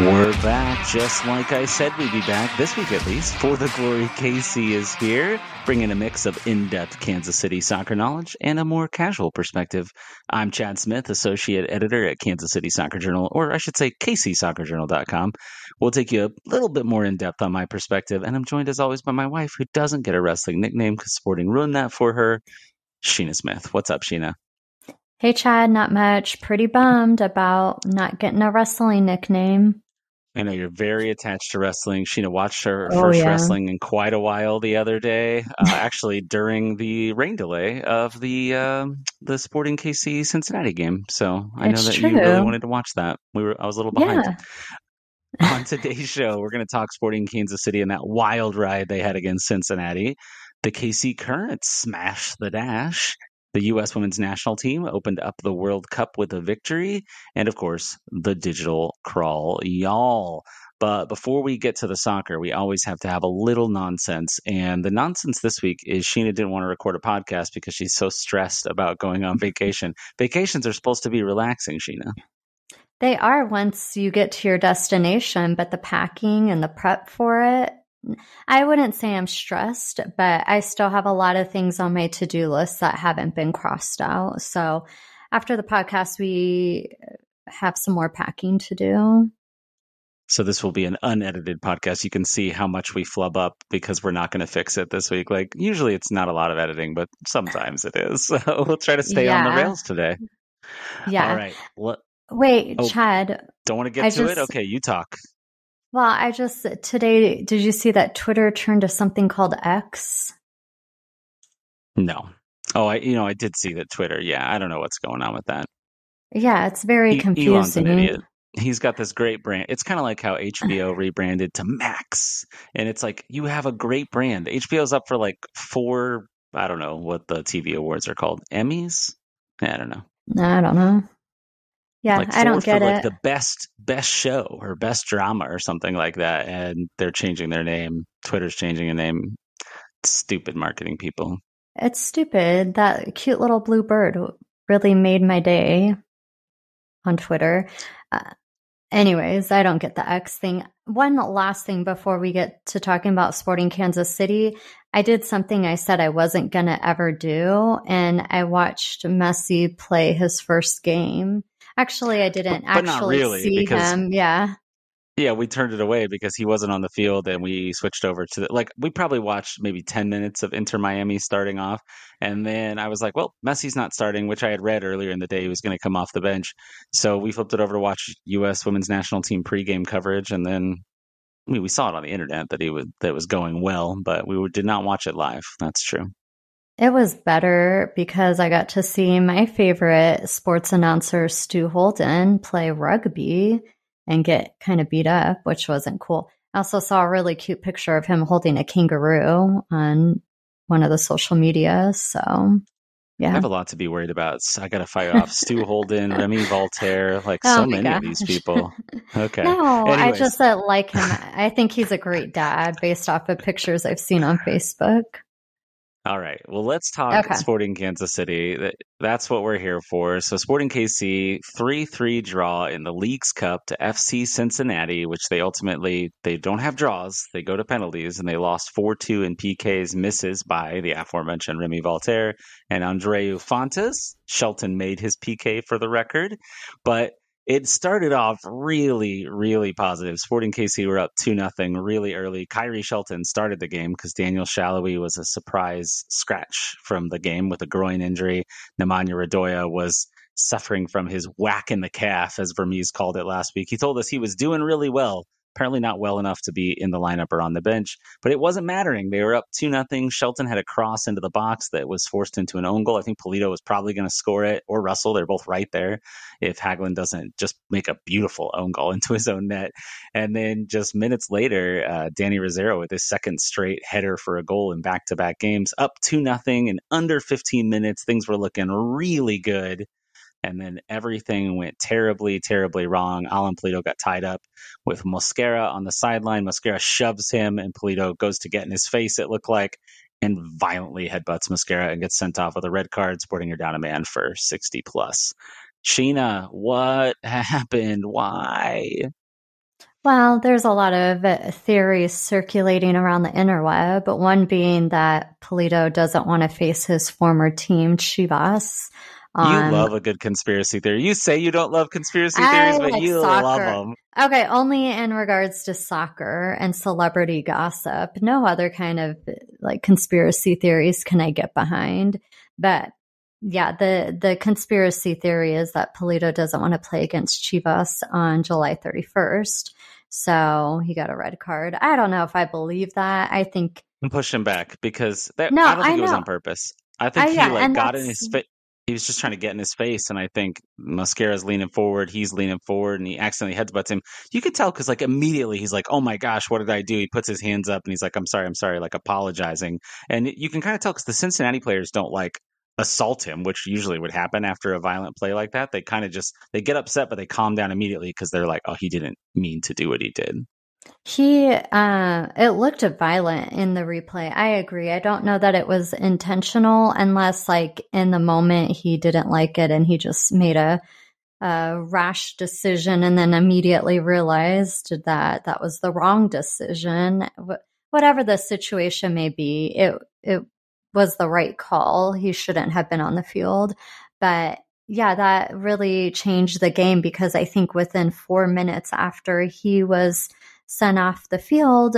We're back, just like I said we'd be back, this week at least, for the Glory KC is here, bringing a mix of in depth Kansas City soccer knowledge and a more casual perspective. I'm Chad Smith, Associate Editor at Kansas City Soccer Journal, or I should say KCSoccerJournal.com. We'll take you a little bit more in depth on my perspective, and I'm joined as always by my wife, who doesn't get a wrestling nickname because Sporting ruined that for her, Sheena Smith. What's up, Sheena? Hey, Chad, not much. Pretty bummed about not getting a wrestling nickname. I know you're very attached to wrestling. Sheena watched her oh, first yeah. wrestling in quite a while the other day, uh, actually during the rain delay of the uh, the Sporting KC Cincinnati game. So I it's know that true. you really wanted to watch that. We were I was a little behind. Yeah. On today's show, we're going to talk Sporting Kansas City and that wild ride they had against Cincinnati. The KC Current smashed the dash the U.S. women's national team opened up the World Cup with a victory, and of course, the digital crawl, y'all. But before we get to the soccer, we always have to have a little nonsense. And the nonsense this week is Sheena didn't want to record a podcast because she's so stressed about going on vacation. Vacations are supposed to be relaxing, Sheena. They are once you get to your destination, but the packing and the prep for it I wouldn't say I'm stressed, but I still have a lot of things on my to do list that haven't been crossed out. So after the podcast, we have some more packing to do. So this will be an unedited podcast. You can see how much we flub up because we're not going to fix it this week. Like usually it's not a lot of editing, but sometimes it is. So we'll try to stay yeah. on the rails today. Yeah. All right. Well, Wait, oh, Chad. Don't want to get I to just, it? Okay, you talk. Well, I just today did you see that Twitter turned to something called X? No. Oh, I you know I did see that Twitter. Yeah, I don't know what's going on with that. Yeah, it's very he, confusing. Elon's an idiot. He's got this great brand. It's kind of like how HBO rebranded to Max, and it's like you have a great brand. HBO's up for like four. I don't know what the TV awards are called. Emmys. I don't know. I don't know. Yeah, like I don't get for, it. Like the best best show or best drama or something like that, and they're changing their name. Twitter's changing a name. Stupid marketing people. It's stupid. That cute little blue bird really made my day on Twitter. Uh, anyways, I don't get the X thing. One last thing before we get to talking about Sporting Kansas City. I did something I said I wasn't going to ever do, and I watched Messi play his first game Actually, I didn't but, but actually really, see him. Yeah. Yeah, we turned it away because he wasn't on the field and we switched over to the like we probably watched maybe 10 minutes of Inter Miami starting off and then I was like, well, Messi's not starting, which I had read earlier in the day he was going to come off the bench. So we flipped it over to watch US women's national team pregame coverage and then I mean, we saw it on the internet that he would that was going well, but we did not watch it live. That's true. It was better because I got to see my favorite sports announcer, Stu Holden, play rugby and get kind of beat up, which wasn't cool. I also saw a really cute picture of him holding a kangaroo on one of the social media. So, yeah. I have a lot to be worried about. So I got to fire off Stu Holden, Remy Walter, like oh so many gosh. of these people. Okay. No, Anyways. I just uh, like him. I think he's a great dad based off of pictures I've seen on Facebook. All right. Well, let's talk okay. Sporting Kansas City. That's what we're here for. So, Sporting KC 3-3 draw in the Leagues Cup to FC Cincinnati, which they ultimately they don't have draws. They go to penalties and they lost 4-2 in PKs misses by the aforementioned Remy Walter and Andreu Fontas. Shelton made his PK for the record, but it started off really, really positive. Sporting KC were up 2 nothing really early. Khiry Shelton started the game because Daniel Salloi was a surprise scratch from the game with a groin injury. Nemanja Radoja was suffering from his whack in the calf, as Vermes called it last week. He told us he was doing really well apparently not well enough to be in the lineup or on the bench. But it wasn't mattering. They were up two nothing. Shelton had a cross into the box that was forced into an own goal. I think Pulido was probably going to score it, or Russell. They're both right there. If Hagglund doesn't just make a beautiful own goal into his own net, and then just minutes later, uh, Danny Rosero with his second straight header for a goal in back to back games, up two nothing in under 15 minutes. Things were looking really good and then everything went terribly, terribly wrong. Alan Pulido got tied up with Mosquera on the sideline. Mosquera shoves him, and Pulido goes to get in his face, it looked like, and violently headbutts Mosquera and gets sent off with a red card, sporting her down a man for 60 plus. Sheena, what happened? Why? Well, there's a lot of uh, theories circulating around the interweb, but one being that Pulido doesn't want to face his former team, Chivas. Um, you love a good conspiracy theory. You say you don't love conspiracy theories, but like you soccer. love them. Okay, only in regards to soccer and celebrity gossip. No other kind of like conspiracy theories can I get behind. But yeah, the the conspiracy theory is that Pulido doesn't want to play against Chivas on July 31st. So he got a red card. I don't know if I believe that. I think push him back because that, no, I don't think I it was on purpose. I think I, he yeah, like got in his face. He was just trying to get in his face, and I think Mosquera's leaning forward. He's leaning forward, and he accidentally headbutts him. You could tell because like immediately he's like, "Oh my gosh, what did I do?" He puts his hands up and he's like, "I'm sorry, I'm sorry," like apologizing. And you can kind of tell because the Cincinnati players don't like assault him, which usually would happen after a violent play like that. They kind of just they get upset, but they calm down immediately because they're like, "Oh, he didn't mean to do what he did." He uh it looked violent in the replay. I agree. I don't know that it was intentional unless like in the moment he didn't like it and he just made a a rash decision and then immediately realized that that was the wrong decision. Whatever the situation may be, it it was the right call. He shouldn't have been on the field. But yeah, that really changed the game because I think within four minutes after he was sent off the field,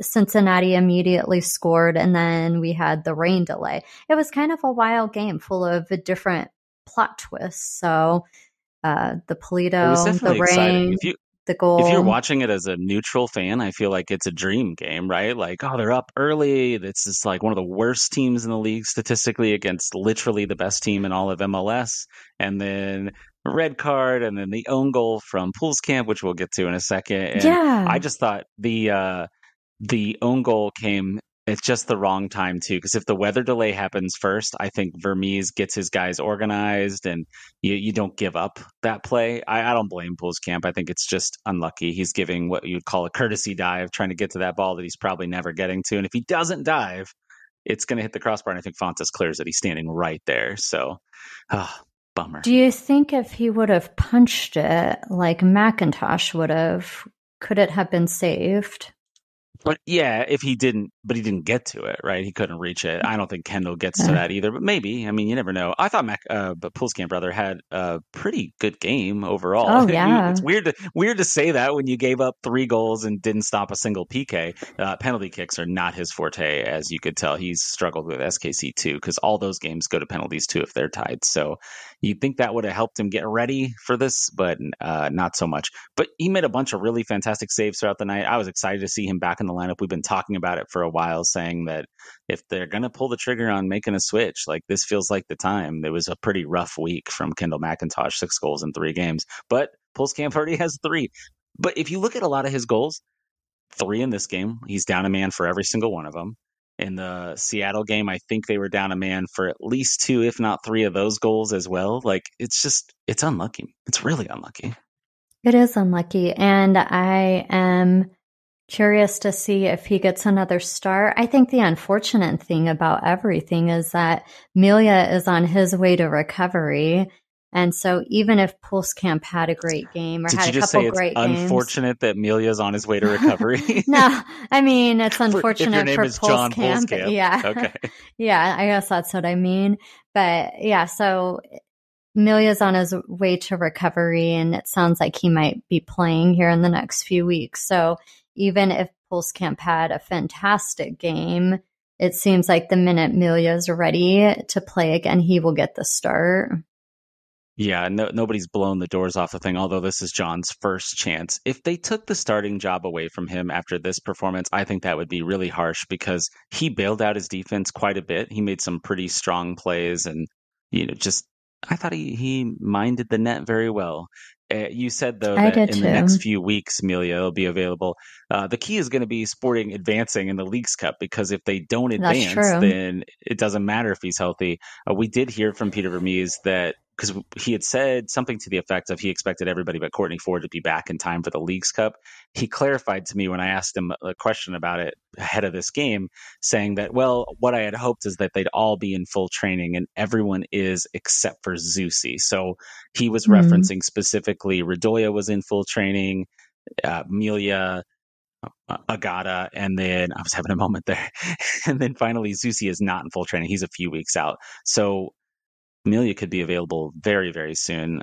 Cincinnati immediately scored, and then we had the rain delay. It was kind of a wild game full of different plot twists. So uh, the Pulido, the rain. If you the goal. If you're watching it as a neutral fan, I feel like it's a dream game, right? Like, oh, they're up early. This is like one of the worst teams in the league statistically against literally the best team in all of MLS. And then red card and then the own goal from Pulskamp, which we'll get to in a second. And yeah. I just thought the uh the own goal came it's just the wrong time too because if the weather delay happens first i think vermes gets his guys organized and you, you don't give up that play. I, I don't blame Pulskamp. I think it's just unlucky. He's giving what you'd call a courtesy dive trying to get to that ball that he's probably never getting to. And if he doesn't dive it's going to hit the crossbar and i think fontas clears it. He's standing right there. So oh, bummer. Do you think if he would have punched it like McIntosh would have could it have been saved but yeah, if he didn't, but he didn't get to it, right? He couldn't reach it. I don't think Kendall gets to that either, but maybe. I mean, you never know. I thought Mac, uh, but Pulskamp brother had a pretty good game overall. Oh yeah, it's weird to weird to say that when you gave up three goals and didn't stop a single PK. Uh, penalty kicks are not his forte, as you could tell. He's struggled with SKC too, because all those games go to penalties too if they're tied. So you'd think that would have helped him get ready for this, but uh, not so much. But he made a bunch of really fantastic saves throughout the night. I was excited to see him back in the lineup. We've been talking about it for a while, saying that if they're going to pull the trigger on making a switch, like this feels like the time. It was a pretty rough week from Kendall McIntosh, six goals in three games, but Pulskamp already has three. But if you look at a lot of his goals, three in this game, he's down a man for every single one of them. In the Seattle game, I think they were down a man for at least two, if not three of those goals as well. Like it's just, it's unlucky. It's really unlucky. It is unlucky. And I am Curious to see if he gets another start. I think the unfortunate thing about everything is that Melia is on his way to recovery. And so even if Pulskamp had a great game or Did had a couple great games. It's unfortunate that Melia's on his way to recovery. no, I mean it's unfortunate for, for. Pulskamp. Yeah. Okay. yeah, I guess that's what I mean. But yeah, so Melia's on his way to recovery and it sounds like he might be playing here in the next few weeks. So even if Pulskamp had a fantastic game, it seems like the minute Melia's ready to play again, he will get the start. Yeah, no, nobody's blown the doors off the thing, although this is John's first chance. If they took the starting job away from him after this performance, I think that would be really harsh because he bailed out his defense quite a bit. He made some pretty strong plays and, you know, just I thought he, he minded the net very well. Uh, you said though that in too. the next few weeks, Melia will be available. Uh, the key is going to be Sporting advancing in the Leagues Cup because if they don't advance, then it doesn't matter if he's healthy. Uh, we did hear from Peter Vermes that because he had said something to the effect of he expected everybody but Kortne Ford to be back in time for the Leagues Cup. He clarified to me when I asked him a question about it ahead of this game, saying that, well, what I had hoped is that they'd all be in full training, and everyone is except for Zusi. So he was mm-hmm. referencing specifically Radoja was in full training. uh, Melia, uh, Agata, and then I was having a moment there. and then finally, Zusi is not in full training. He's a few weeks out. So Melia could be available very, very soon.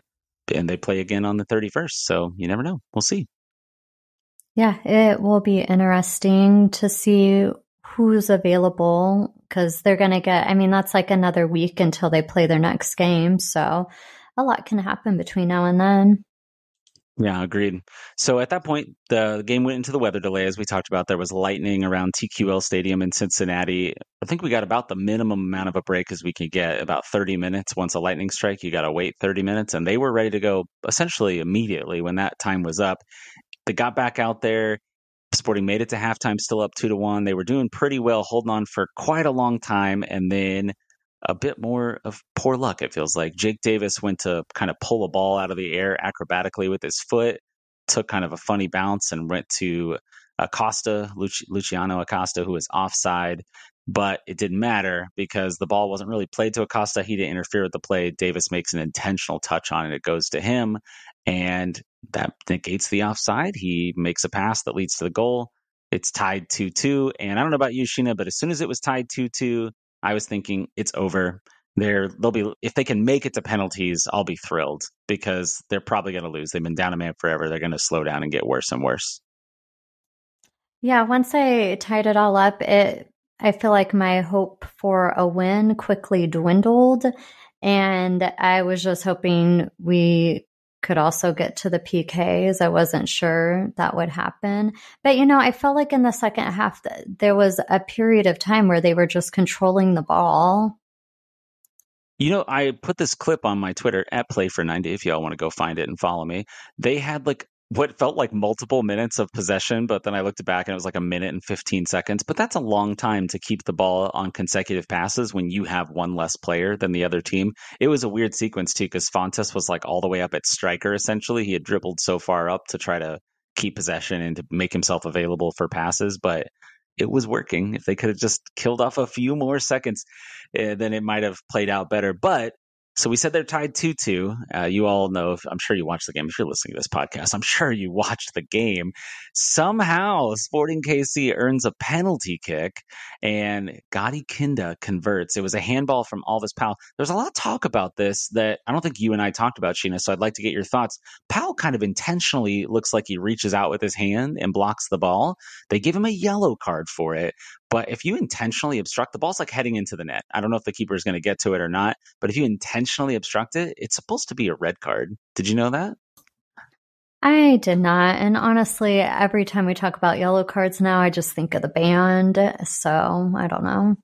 And they play again on the 31st. So you never know. We'll see. Yeah, it will be interesting to see who's available because they're going to get, I mean, that's like another week until they play their next game. So a lot can happen between now and then. Yeah, agreed. So at that point, the game went into the weather delay, as we talked about. There was lightning around TQL Stadium in Cincinnati. I think we got about the minimum amount of a break as we could get, about 30 minutes. Once a lightning strike, you got to wait 30 minutes. And they were ready to go essentially immediately when that time was up. They got back out there. Sporting made it to halftime, still up two to one. They were doing pretty well, holding on for quite a long time. And then a bit more of poor luck, it feels like. Jake Davis went to kind of pull a ball out of the air acrobatically with his foot, took kind of a funny bounce and went to Acosta, Luciano Acosta, who was offside. But it didn't matter because the ball wasn't really played to Acosta. He didn't interfere with the play. Davis makes an intentional touch on it. It goes to him, and that negates the offside. He makes a pass that leads to the goal. It's tied 2 2. And I don't know about you, Sheena, but as soon as it was tied 2 2, I was thinking it's over. They're they'll be if they can make it to penalties, I'll be thrilled because they're probably going to lose. They've been down a man forever. They're going to slow down and get worse and worse. Yeah, once I tied it all up, it I feel like my hope for a win quickly dwindled and I was just hoping we could also get to the PKs. I wasn't sure that would happen. But, you know, I felt like in the second half, there was a period of time where they were just controlling the ball. You know, I put this clip on my Twitter at Play for 90 if y'all want to go find it and follow me. They had like what felt like multiple minutes of possession, but then I looked back and it was like a minute and 15 seconds. But that's a long time to keep the ball on consecutive passes when you have one less player than the other team. It was a weird sequence too, because Fontas was like all the way up at striker essentially. He had dribbled so far up to try to keep possession and to make himself available for passes, but it was working. If they could have just killed off a few more seconds, uh, then it might have played out better. But so we said they're tied 2 2. Uh, you all know, if, I'm sure you watched the game. If you're listening to this podcast, I'm sure you watched the game. Somehow, Sporting KC earns a penalty kick and Gadi Kinda converts. It was a handball from Alvas Powell. There's a lot of talk about this that I don't think you and I talked about, Sheena. So I'd like to get your thoughts. Powell kind of intentionally looks like he reaches out with his hand and blocks the ball. They give him a yellow card for it. But if you intentionally obstruct the ball's like heading into the net. I don't know if the keeper is going to get to it or not, but if you intentionally obstruct it, it's supposed to be a red card. Did you know that? I did not. And honestly, every time we talk about yellow cards now, I just think of the band. So I don't know.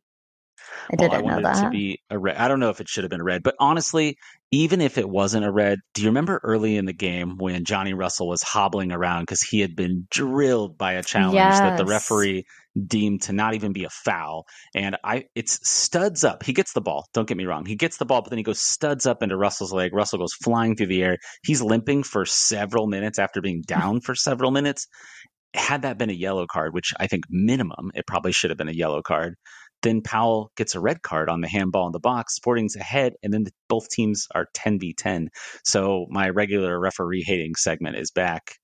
I oh, well, didn't I know that. to be a red. I don't know if it should have been red, but honestly, even if it wasn't a red, do you remember early in the game when Johnny Russell was hobbling around because he had been drilled by a challenge yes. that the referee deemed to not even be a foul? And I, it's studs up. He gets the ball. Don't get me wrong. He gets the ball, but then he goes studs up into Russell's leg. Russell goes flying through the air. He's limping for several minutes after being down for several minutes. Had that been a yellow card, which I think minimum, it probably should have been a yellow card then Powell gets a red card on the handball in the box. Sporting's ahead, and then the, both teams are 10 v 10. So my regular referee hating segment is back.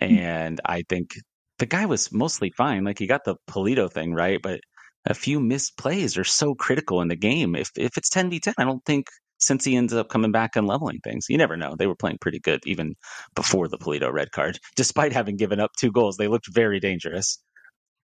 Hmm. And I think the guy was mostly fine. Like he got the Pulido thing right, but a few missed plays are so critical in the game. If if it's 10 v 10, I don't think Cincy ends up coming back and leveling things. You never know. They were playing pretty good even before the Pulido red card. Despite having given up two goals, they looked very dangerous.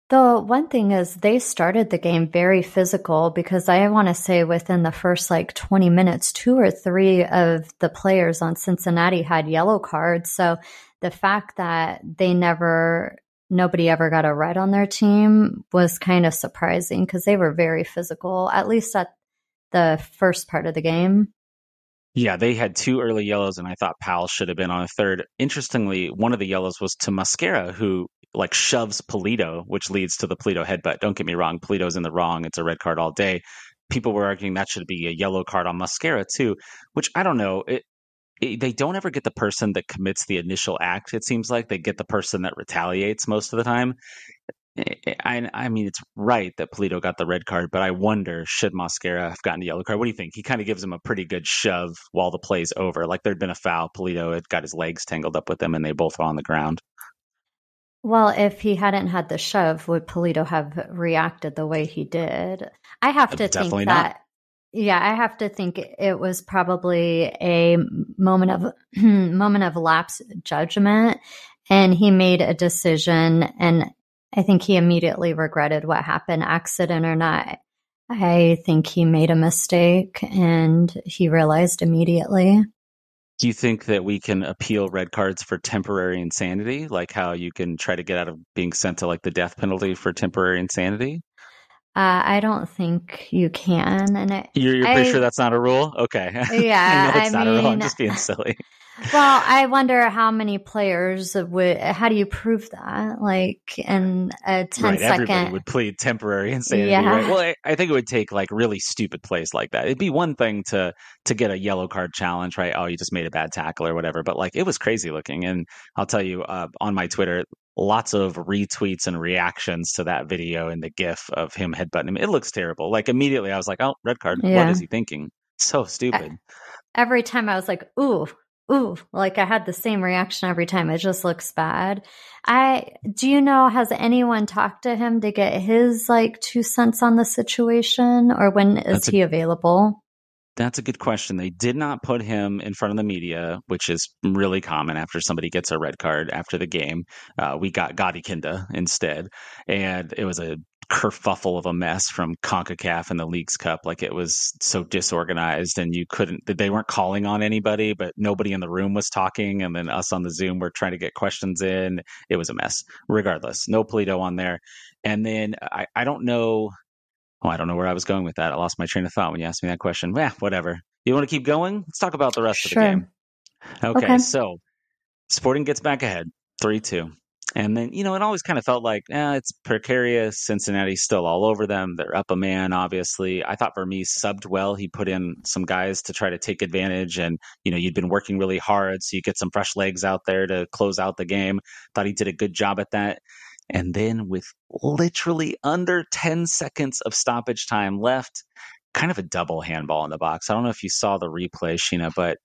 The one thing is they started the game very physical because I want to say within the first like 20 minutes, two or three of the players on Cincinnati had yellow cards. So the fact that they never, nobody ever got a red on their team was kind of surprising because they were very physical, at least at the first part of the game. Yeah, they had two early yellows, and I thought Powell should have been on a third. Interestingly, one of the yellows was to Mosquera, who like shoves Pulido, which leads to the Pulido headbutt. Don't get me wrong, Pulido's in the wrong. It's a red card all day. People were arguing that should be a yellow card on Mosquera too, which I don't know. It, it, they don't ever get the person that commits the initial act. It seems like they get the person that retaliates most of the time. I, I mean, it's right that Pulido got the red card, but I wonder should Mosquera have gotten a yellow card? What do you think? He kind of gives him a pretty good shove while the play's over. Like there'd been a foul. Pulido had got his legs tangled up with them, and they both were on the ground. Well, if he hadn't had the shove, would Pulido have reacted the way he did? I have to Definitely think that. Not. Yeah, I have to think it was probably a moment of moment of lapse judgment, and he made a decision, and I think he immediately regretted what happened, accident or not. I think he made a mistake, and he realized immediately. Do you think that we can appeal red cards for temporary insanity, like how you can try to get out of being sent to like the death penalty for temporary insanity? Uh, I don't think you can, and it, you're, you're pretty I, sure that's not a rule. Okay, yeah, I, mean, a rule. I'm just being silly. Well, I wonder how many players would. How do you prove that? Like in a 10 right, second... everybody would plead temporary insanity. Yeah. Right? Well, I, I, think it would take like really stupid plays like that. It'd be one thing to to get a yellow card challenge, right? Oh, you just made a bad tackle or whatever. But like it was crazy looking, and I'll tell you uh, on my Twitter, lots of retweets and reactions to that video and the GIF of him headbutting him. It looks terrible. Like immediately, I was like, "Oh, red card. Yeah. What is he thinking?" So stupid. Every time I was like, "Ooh, ooh, like I had the same reaction every time. It just looks bad. I do you know has anyone talked to him to get his like two cents on the situation or when is that's he a, available? That's a good question. They did not put him in front of the media, which is really common after somebody gets a red card after the game. Uh, we got Gadi Kinda instead, and it was a kerfuffle of a mess from CONCACAF and the Leagues Cup. Like it was so disorganized and you couldn't, they weren't calling on anybody, but nobody in the room was talking. And then us on the Zoom were trying to get questions in. It was a mess. Regardless, no Pulido on there. And then I, I don't know. Oh, I don't know where I was going with that. I lost my train of thought when you asked me that question. Yeah, whatever. You want to keep going? Let's talk about the rest sure. of the game. Okay, okay, so Sporting gets back ahead, 3 2. And then, you know, it always kind of felt like, eh, it's precarious. Cincinnati's still all over them. They're up a man, obviously. I thought Vermes subbed well. He put in some guys to try to take advantage. And, you know, you'd been working really hard. So you get some fresh legs out there to close out the game. Thought he did a good job at that. And then with literally under 10 seconds of stoppage time left, kind of a double handball in the box. I don't know if you saw the replay, Sheena, but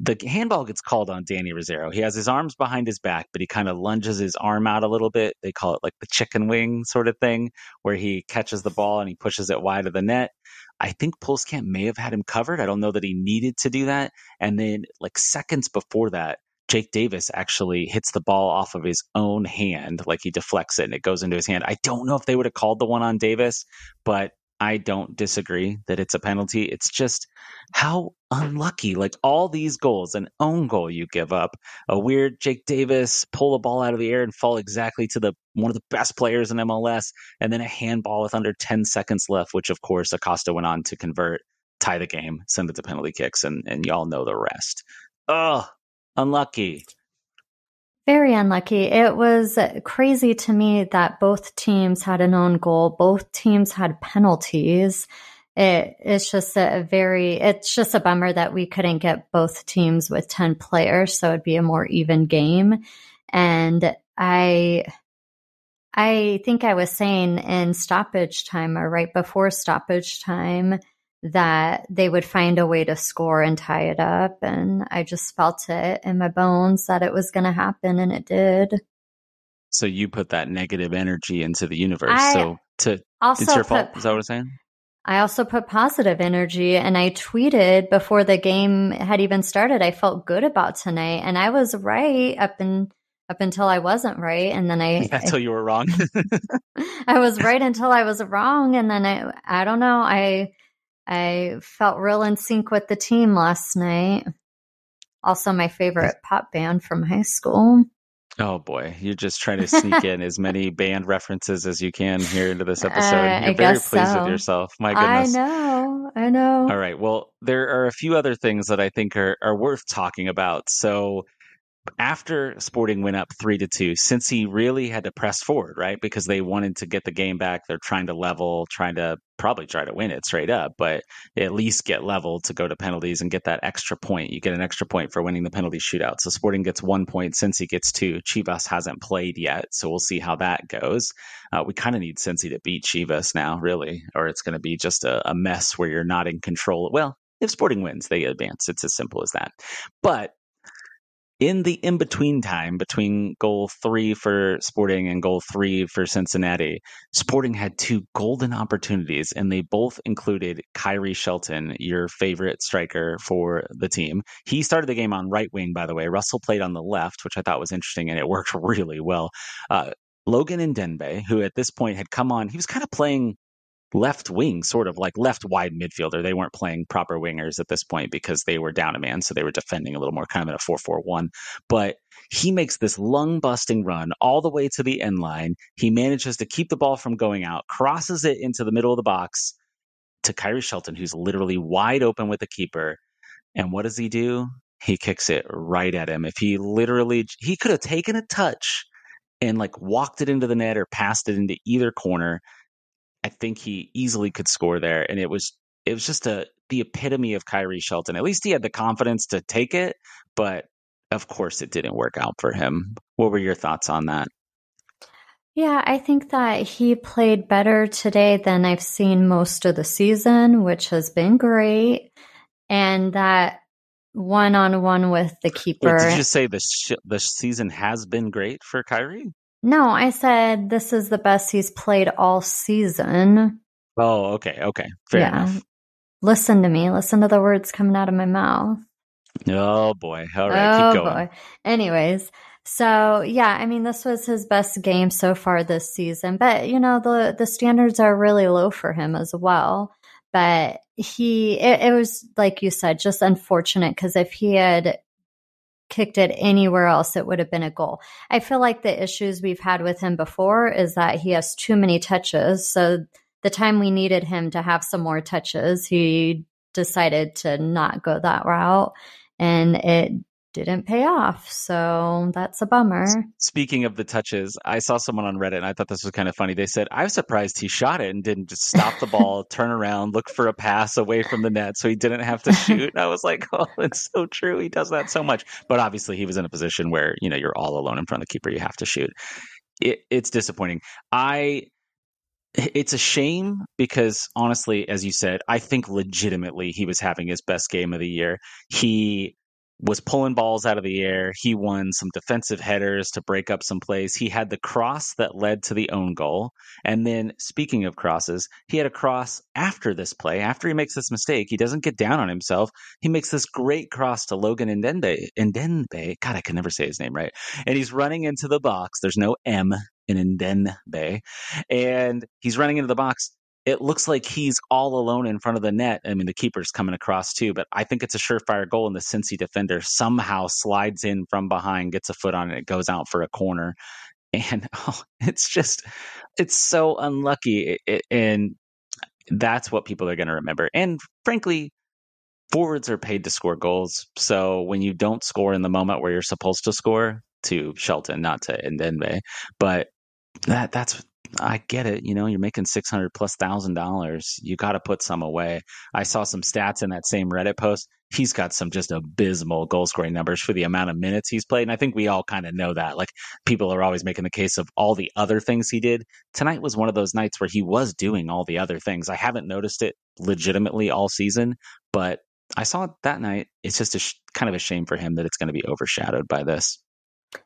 the handball gets called on Danny Rosero. He has his arms behind his back, but he kind of lunges his arm out a little bit. They call it like the chicken wing sort of thing, where he catches the ball and he pushes it wide of the net. I think Pulskamp may have had him covered. I don't know that he needed to do that. And then, like seconds before that, Jake Davis actually hits the ball off of his own hand, like he deflects it and it goes into his hand. I don't know if they would have called the one on Davis, but I don't disagree that it's a penalty. It's just how unlucky, like all these goals, an own goal you give up, a weird Jake Davis pull the ball out of the air and fall exactly to the one of the best players in MLS, and then a handball with under 10 seconds left, which of course Acosta went on to convert, tie the game, send it to penalty kicks, and, and y'all know the rest. Ugh, unlucky. Very unlucky. It was crazy to me that both teams had an own goal. Both teams had penalties. It, it's just a very, it's just a bummer that we couldn't get both teams with 10 players. So it'd be a more even game. And I, I think I was saying in stoppage time or right before stoppage time that they would find a way to score and tie it up. And I just felt it in my bones that it was going to happen, and it did. So you put that negative energy into the universe. I so to also it's your fault. Is that what I'm saying? I also put positive energy and I tweeted before the game had even started. I felt good about tonight and I was right up and up until I wasn't right. And then I, until you were wrong. I was right until I was wrong. And then I, I don't know. I, I felt real in sync with the team last night. Also, my favorite pop band from high school. Oh boy, you're just trying to sneak in as many band references as you can here into this episode. Uh, you're very pleased so. with yourself. My goodness. I know. I know. All right. Well, there are a few other things that I think are, are worth talking about. So after Sporting went up three to two, Cincy really had to press forward, right? Because they wanted to get the game back. They're trying to level, trying to probably try to win it straight up, but at least get level to go to penalties and get that extra point. You get an extra point for winning the penalty shootout. So Sporting gets one point, Cincy gets two. Chivas hasn't played yet, so we'll see how that goes. Uh, we kind of need Cincy to beat Chivas now, really, or it's going to be just a, a mess where you're not in control. Well, if Sporting wins, they advance. It's as simple as that. But in the in between time between goal three for Sporting and goal three for Cincinnati, Sporting had two golden opportunities, and they both included Khiry Shelton, your favorite striker for the team. He started the game on right wing, by the way. Russell played on the left, which I thought was interesting, and it worked really well. Uh, Logan Ndenbe, who at this point had come on, he was kind of playing left wing, sort of like left wide midfielder. They weren't playing proper wingers at this point because they were down a man, so they were defending a little more, kind of in a 4 4 1. But he makes this lung busting run all the way to the end line. He manages to keep the ball from going out, crosses it into the middle of the box to Khiry Shelton, who's literally wide open with the keeper. And what does he do? He kicks it right at him. If he literally, he could have taken a touch and like walked it into the net or passed it into either corner I think he easily could score there. And it was it was just a the epitome of Khiry Shelton. At least he had the confidence to take it, but of course it didn't work out for him. What were your thoughts on that? Yeah, I think that he played better today than I've seen most of the season, which has been great. And that one on one with the keeper. Wait, did you say the sh- the season has been great for Khiry? No, I said this is the best he's played all season. Oh, okay, okay, fair yeah. enough. Listen to me. Listen to the words coming out of my mouth. Oh boy! All right, oh, keep going. Boy. Anyways, so yeah, I mean, this was his best game so far this season. But you know, the the standards are really low for him as well. But he, it, it was like you said, just unfortunate because if he had kicked it anywhere else, it would have been a goal. I feel like the issues we've had with him before is that he has too many touches. So the time we needed him to have some more touches, he decided to not go that route. And it didn't pay off. So that's a bummer. Speaking of the touches, I saw someone on Reddit and I thought this was kind of funny. They said, I'm surprised he shot it and didn't just stop the ball, turn around, look for a pass away from the net so he didn't have to shoot. I was like, oh, it's so true. He does that so much. But obviously, he was in a position where, you know, you're all alone in front of the keeper. You have to shoot. It, it's disappointing. I it's a shame because honestly as you said i think legitimately he was having his best game of the year he was pulling balls out of the air. He won some defensive headers to break up some plays. He had the cross that led to the own goal. And then, speaking of crosses, he had a cross after this play. After he makes this mistake, he doesn't get down on himself. He makes this great cross to Logan Ndenbe. Ndenbe. God, I can never say his name right. And he's running into the box. There's no M in Ndenbe. And he's running into the box it looks like he's all alone in front of the net. I mean, the keeper's coming across too, but I think it's a surefire goal. And the Cincy defender somehow slides in from behind, gets a foot on it, goes out for a corner. And oh, it's just, it's so unlucky. It, it, and that's what people are going to remember. And frankly, forwards are paid to score goals. So when you don't score in the moment where you're supposed to score, to Shelton, not to Ndenbe, but that that's I get it. You know, you're making six hundred plus thousand dollars. You got to put some away. I saw some stats in that same Reddit post. He's got some just abysmal goal scoring numbers for the amount of minutes he's played. And I think we all kind of know that. Like people are always making the case of all the other things he did. Tonight was one of those nights where he was doing all the other things. I haven't noticed it legitimately all season, but I saw it that night. It's just a sh- kind of a shame for him that it's going to be overshadowed by this.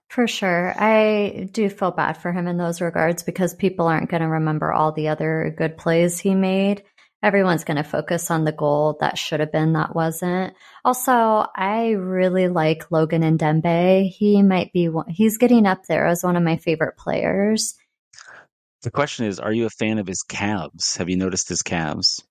For sure. I do feel bad for him in those regards because people aren't going to remember all the other good plays he made. Everyone's going to focus on the goal that should have been, that wasn't. Also, I really like Logan Ndenbe. He might be, he's getting up there as one of my favorite players. The question is Are you a fan of his calves? Have you noticed his calves?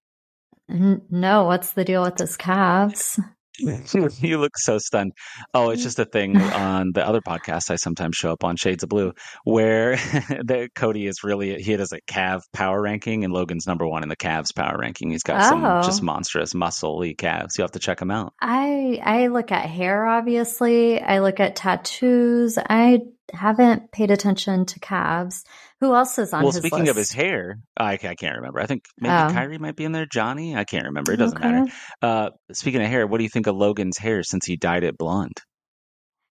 No, what's the deal with his calves? you look so stunned. Oh, it's mm-hmm. just a thing on the other podcast I sometimes show up on Shades of Blue, where the Cody is really he has a calf power ranking, and Logan's number one in the calves power ranking. He's got oh. some just oh. monstrous muscly calves. You have to check him out. I I look at hair, obviously. I look at tattoos. I haven't paid attention to calves. Who else is on well, speaking list? of his hair, I, I can't remember. I think maybe oh. Khiry might be in there. Johnny, I can't remember. It doesn't okay. matter. Uh, speaking of hair, what do you think of Logan's hair since he dyed it blonde?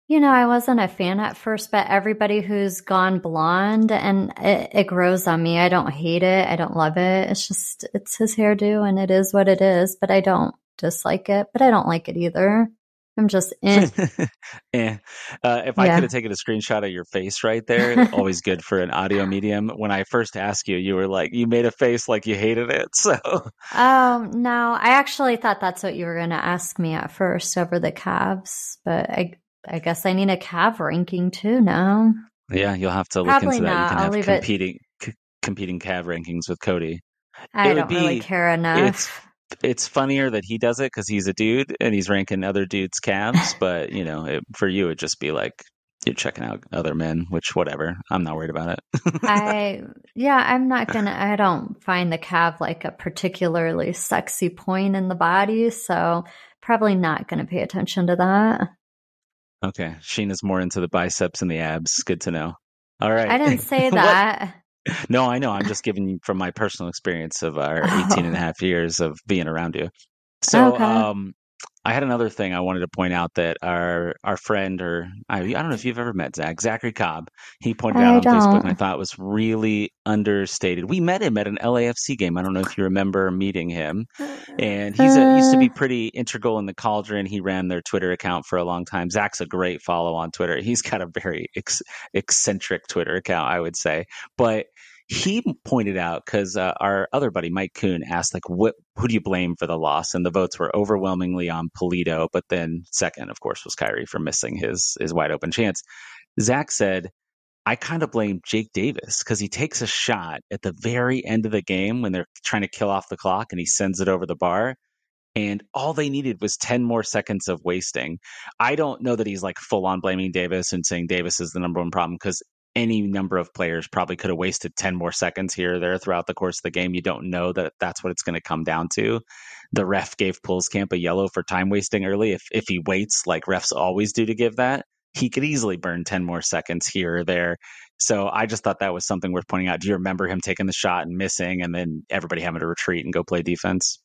You know, I wasn't a fan at first, but everybody who's gone blonde and it, it grows on me. I don't hate it. I don't love it. It's just, it's his hairdo and it is what it is, but I don't dislike it, but I don't like it either. I'm just in. yeah. Uh, if I could have taken a screenshot of your face right there, always good for an audio medium. When I first asked you, you were like, you made a face like you hated it. So. Oh no, I actually thought that's what you were going to ask me at first over the Cavs, but I I guess I need a Cav ranking too now. Yeah, you'll have to Probably look into not. that. You can I'll have competing c- competing Cav rankings with Cody. I don't be, really care enough it's funnier that he does it because he's a dude and he's ranking other dudes' calves. but you know, it, for you, it'd just be like you're checking out other men, which whatever. I'm not worried about it. I yeah, I'm not gonna. I don't find the calf like a particularly sexy point in the body, so probably not gonna pay attention to that. Okay, Sheena's more into the biceps and the abs. Good to know. All right, I didn't say that no, I know. I'm just giving you from my personal experience of our 18 and a half years of being around you. So, okay. um, I had another thing I wanted to point out that our our friend or I, I don't know if you've ever met Zach Zachary Cobb. He pointed out on Facebook, and I thought was really understated. We met him at an LAFC game. I don't know if you remember meeting him, and he's a, used to be uh. pretty integral in the Cauldron. He ran their Twitter account for a long time. Zach's a great follow on Twitter. He's got a very ex- eccentric Twitter account, I would say, but he pointed out because uh, our other buddy Mike Kuhn asked like what who do you blame for the loss and the votes were overwhelmingly on Pulido, but then second of course was Khiry for missing his his wide open chance Zach said I kind of blame Jake Davis because he takes a shot at the very end of the game when they're trying to kill off the clock and he sends it over the bar and all they needed was 10 more seconds of wasting. I don't know that he's like full on blaming Davis and saying Davis is the number one problem because any number of players probably could have wasted 10 more seconds here or there throughout the course of the game. You don't know that that's what it's going to come down to. The ref gave Pulskamp a yellow for time wasting early. If, if he waits like refs always do to give that, he could easily burn 10 more seconds here or there. So I just thought that was something worth pointing out. Do you remember him taking the shot and missing and then everybody having to retreat and go play defense?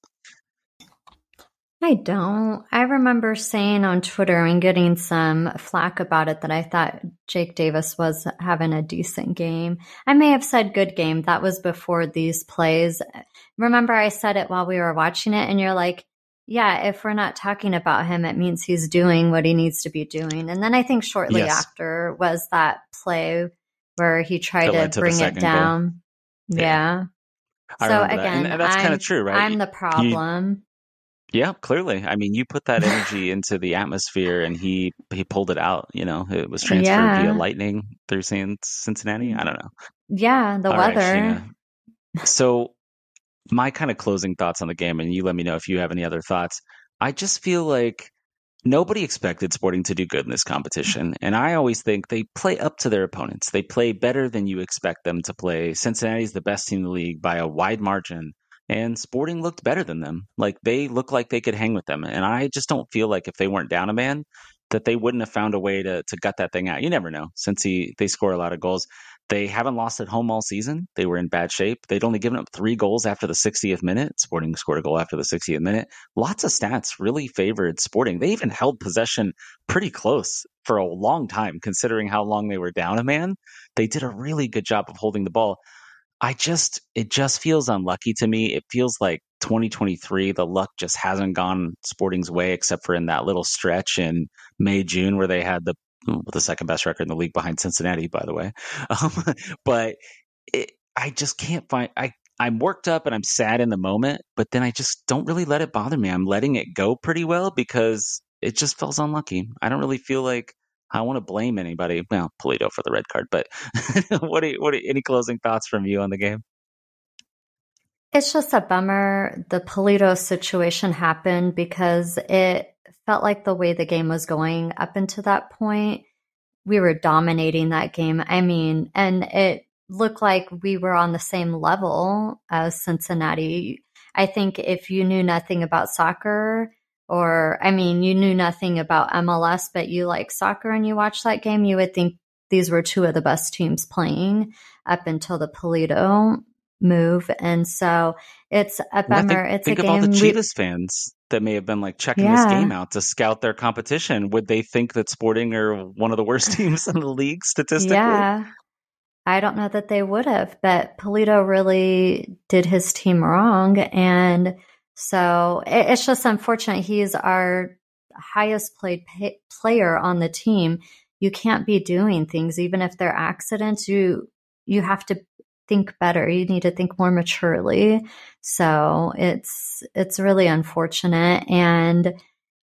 I don't. I remember saying on Twitter and getting some flack about it that I thought Jake Davis was having a decent game. I may have said good game. That was before these plays. Remember, I said it while we were watching it, and you're like, yeah, if we're not talking about him, it means he's doing what he needs to be doing. And then I think shortly yes. after was that play where he tried to, to bring it down. Yeah. yeah. So again, and, and that's kind of true, right? I'm the problem. You, yeah, clearly. I mean, you put that energy into the atmosphere, and he he pulled it out. You know, it was transferred yeah. via lightning through Cincinnati. I don't know. Yeah, the All weather. Right, so, my kind of closing thoughts on the game, and you let me know if you have any other thoughts. I just feel like nobody expected Sporting to do good in this competition, and I always think they play up to their opponents. They play better than you expect them to play. Cincinnati's the best team in the league by a wide margin and Sporting looked better than them. Like they looked like they could hang with them. And I just don't feel like if they weren't down a man, that they wouldn't have found a way to to gut that thing out. You never know. Cincy they score a lot of goals. They haven't lost at home all season. They were in bad shape. They'd only given up three goals after the 60th minute. Sporting scored a goal after the 60th minute. Lots of stats really favored Sporting. They even held possession pretty close for a long time, considering how long they were down a man. They did a really good job of holding the ball. I just it just feels unlucky to me. It feels like 2023 the luck just hasn't gone Sporting's way except for in that little stretch in May June where they had the the second best record in the league behind Cincinnati by the way. Um, but it, I just can't find I I'm worked up and I'm sad in the moment, but then I just don't really let it bother me. I'm letting it go pretty well because it just feels unlucky. I don't really feel like I don't want to blame anybody. Well, Pulido for the red card, but what are, what are, any closing thoughts from you on the game? It's just a bummer the Pulido situation happened because it felt like the way the game was going up until that point, we were dominating that game. I mean, and it looked like we were on the same level as Cincinnati. I think if you knew nothing about soccer, or I mean, you knew nothing about MLS, but you like soccer and you watched that game, you would think these were two of the best teams playing up until the Pulido move. And so it's a bummer. Think, it's think a of all the Chivas we, fans that may have been like checking yeah. this game out to scout their competition. Would they think that Sporting are one of the worst teams in the league statistically? Yeah. I don't know that they would have, but Pulido really did his team wrong. And so it's just unfortunate. He's our highest played pay- player on the team, you can't be doing things even if they're accidents. You you have to think better. You need to think more maturely. So it's it's really unfortunate. And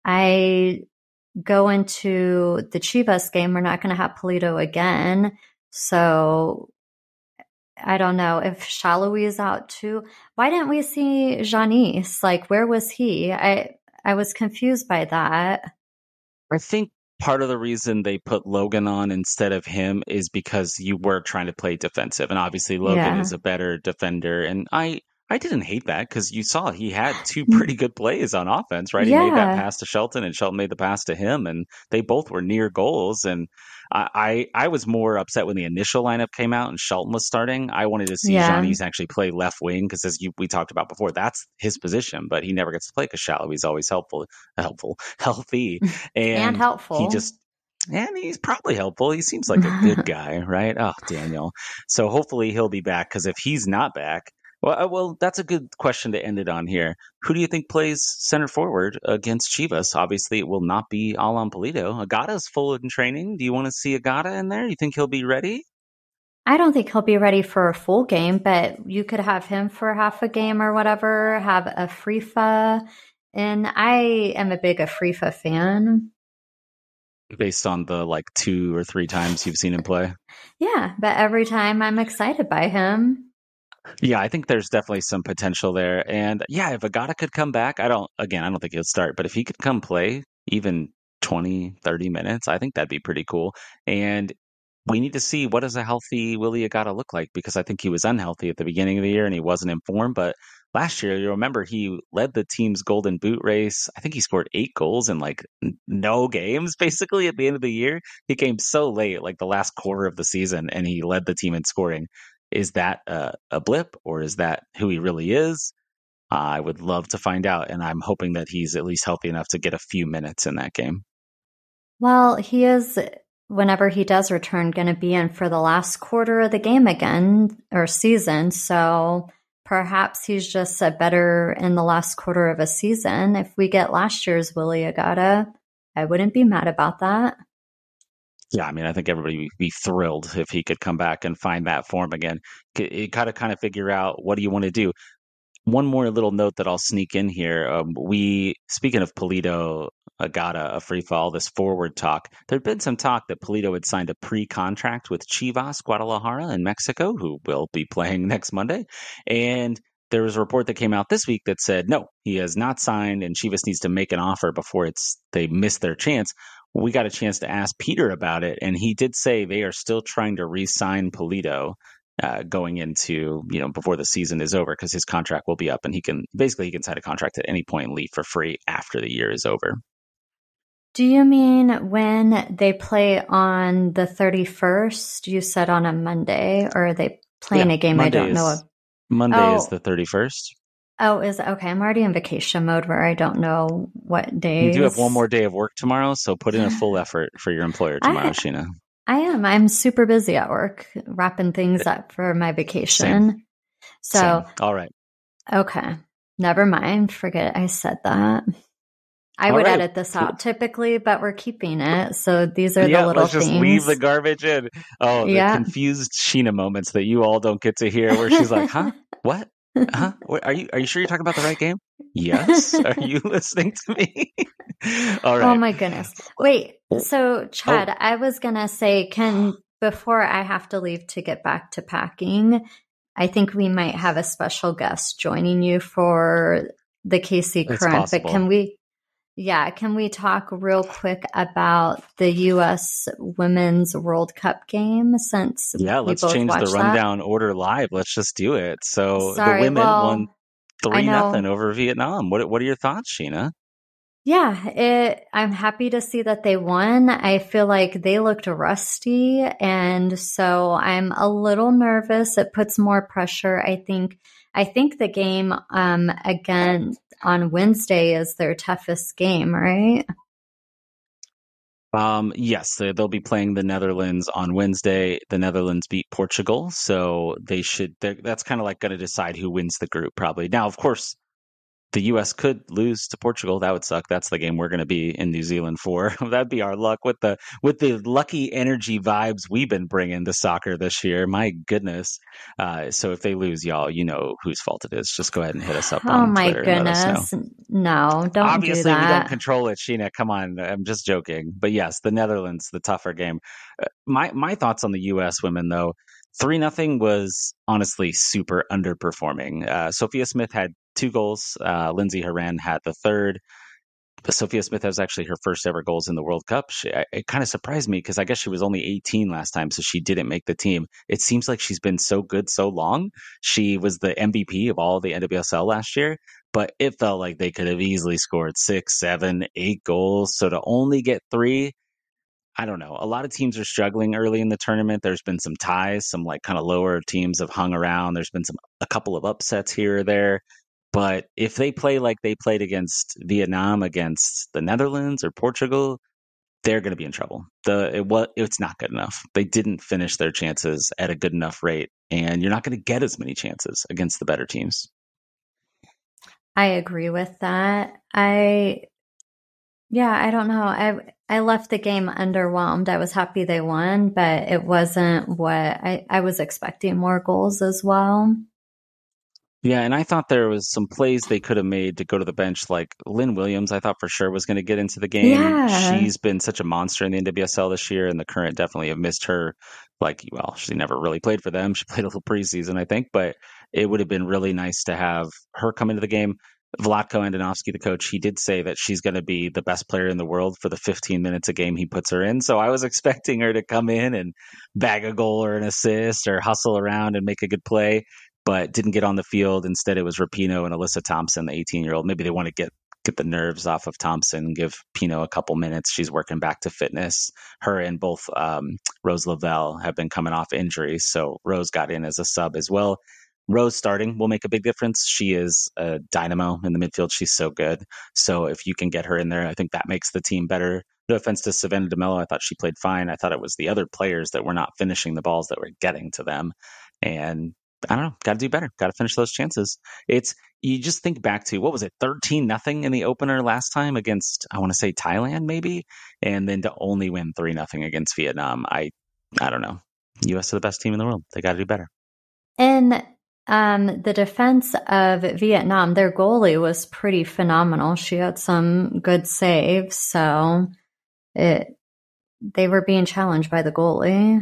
I go into the Chivas game. We're not going to have Pulido again. So I don't know if Salloi is out too. Why didn't we see Janice? Like, where was he? I I was confused by that. I think part of the reason they put Logan on instead of him is because you were trying to play defensive, and obviously Logan yeah. is a better defender. And I I didn't hate that because you saw he had two mm. pretty good plays on offense, right? He made that pass to Shelton, and Shelton made the pass to him, and they both were near goals. And I, I, I was more upset when the initial lineup came out and Shelton was starting. I wanted to see yeah. actually play left wing because, as you, we talked about before, that's his position, but he never gets to play because Salloi's always helpful, helpful, healthy, and, and helpful. He just and he's probably helpful. He seems like a good guy, right? Oh, Daniel. So hopefully he'll be back because if he's not back, well, uh, well, that's a good question to end it on here. Who do you think plays center forward against Chivas? Obviously, it will not be Alan Pulido. Agada's full in training. Do you want to see Agada in there? You think he'll be ready? I don't think he'll be ready for a full game, but you could have him for half a game or whatever. Have Afrifa, and I am a big Afrifa fan. Based on the like two or three times you've seen him play. Yeah, but every time I'm excited by him. Yeah, I think there's definitely some potential there. And yeah, if Agada could come back, I don't, again, I don't think he'll start, but if he could come play even 20, 30 minutes, I think that'd be pretty cool. And we need to see what does a healthy Willy Agada look like because I think he was unhealthy at the beginning of the year and he wasn't informed. But last year, you remember he led the team's golden boot race. I think he scored eight goals in like no games basically at the end of the year. He came so late, like the last quarter of the season, and he led the team in scoring. Is that a, a blip or is that who he really is? I would love to find out, and I'm hoping that he's at least healthy enough to get a few minutes in that game. Well, he is, whenever he does return, going to be in for the last quarter of the game again or season. So perhaps he's just a better in the last quarter of a season. If we get last year's Willy Agada, I wouldn't be mad about that. Yeah, I mean, I think everybody would be thrilled if he could come back and find that form again. You got to kind of figure out what do you want to do. One more little note that I'll sneak in here. Um, we, speaking of Pulido, Afrifa, this forward talk, there had been some talk that Pulido had signed a pre contract with Chivas Guadalajara in Mexico, who will be playing next Monday. And there was a report that came out this week that said no, he has not signed, and Chivas needs to make an offer before it's they miss their chance we got a chance to ask Peter about it, and he did say they are still trying to re-sign Pulido uh, going into you know before the season is over because his contract will be up, and he can basically he can sign a contract at any point and leave for free after the year is over. Do you mean when they play on the thirty first? You said on a Monday, or are they playing yeah, a game Monday I don't is, know of? Monday oh. is the thirty first. Oh, is okay. I'm already in vacation mode where I don't know what days. You do have one more day of work tomorrow, so put in a full effort for your employer tomorrow, I, Sheena. I am. I'm super busy at work, wrapping things up for my vacation. Same. So, Same. all right. Okay. Never mind. Forget I said that. I All would right. edit this out typically, but we're keeping it. So these are yeah, the little let's just things. leave the garbage in. Oh, the yeah. confused Sheena moments that you all don't get to hear where she's like, huh? What? Huh? Are you are you sure you're talking about the right game? Yes. Are you listening to me? All oh right. Oh my goodness. Wait. Oh. So Chad, oh. I was gonna say, can before I have to leave to get back to packing, I think we might have a special guest joining you for the KC Current. But can we yeah, can we talk real quick about the U.S. Women's World Cup game? Since yeah, let's change the rundown that? order live. Let's just do it. So Sorry, the women well, won three nothing over Vietnam. What what are your thoughts, Sheena? Yeah, it, I'm happy to see that they won. I feel like they looked rusty, and so I'm a little nervous. It puts more pressure. I think. I think the game um, again on Wednesday is their toughest game, right? Um, yes, they'll be playing the Netherlands on Wednesday. The Netherlands beat Portugal, so they should. That's kind of like going to decide who wins the group, probably. Now, of course, the U.S. could lose to Portugal. That would suck. That's the game we're going to be in New Zealand for. That'd be our luck with the with the lucky energy vibes we've been bringing to soccer this year. My goodness. Uh, so if they lose, y'all, you know whose fault it is. Just go ahead and hit us up. Oh my Twitter goodness! No, don't. Obviously, do we don't control it, Sheena. Come on, I'm just joking. But yes, the Netherlands, the tougher game. Uh, my my thoughts on the U.S. women though. Three nothing was honestly super underperforming. Uh, Sophia Smith had two goals. Uh, Lindsey Horan had the third. Sophia Smith has actually her first ever goals in the World Cup. She, it kind of surprised me because I guess she was only 18 last time, so she didn't make the team. It seems like she's been so good so long. She was the MVP of all the NWSL last year, but it felt like they could have easily scored six, seven, eight goals. So to only get three, I don't know. A lot of teams are struggling early in the tournament. There's been some ties, some like kind of lower teams have hung around. There's been some a couple of upsets here or there. But if they play like they played against Vietnam, against the Netherlands or Portugal, they're going to be in trouble. The it was it's not good enough. They didn't finish their chances at a good enough rate, and you're not going to get as many chances against the better teams. I agree with that. I yeah, I don't know. I I left the game underwhelmed. I was happy they won, but it wasn't what I, I was expecting more goals as well. Yeah, and I thought there was some plays they could have made to go to the bench. Like Lynn Williams, I thought for sure was going to get into the game. Yeah. She's been such a monster in the NWSL this year, and the current definitely have missed her. Like, well, she never really played for them. She played a little preseason, I think, but it would have been really nice to have her come into the game. Vlatko Andonovski, the coach, he did say that she's going to be the best player in the world for the 15 minutes a game he puts her in. So I was expecting her to come in and bag a goal or an assist or hustle around and make a good play but didn't get on the field. Instead, it was Rapinoe and Alyssa Thompson, the 18 year old. Maybe they want to get get the nerves off of Thompson, give Pinoe a couple minutes. She's working back to fitness. Her and both um, Rose Lavelle have been coming off injuries, so Rose got in as a sub as well. Rose starting will make a big difference. She is a dynamo in the midfield. She's so good. So if you can get her in there, I think that makes the team better. No offense to Savannah DeMelo. I thought she played fine. I thought it was the other players that were not finishing the balls that were getting to them. And I don't know. Got to do better. Got to finish those chances. It's you just think back to what was it, thirteen nothing in the opener last time against I want to say Thailand maybe, and then to only win three nothing against Vietnam. I I don't know. U.S. are the best team in the world. They got to do better. And um, the defense of Vietnam, their goalie was pretty phenomenal. She had some good saves, so it they were being challenged by the goalie.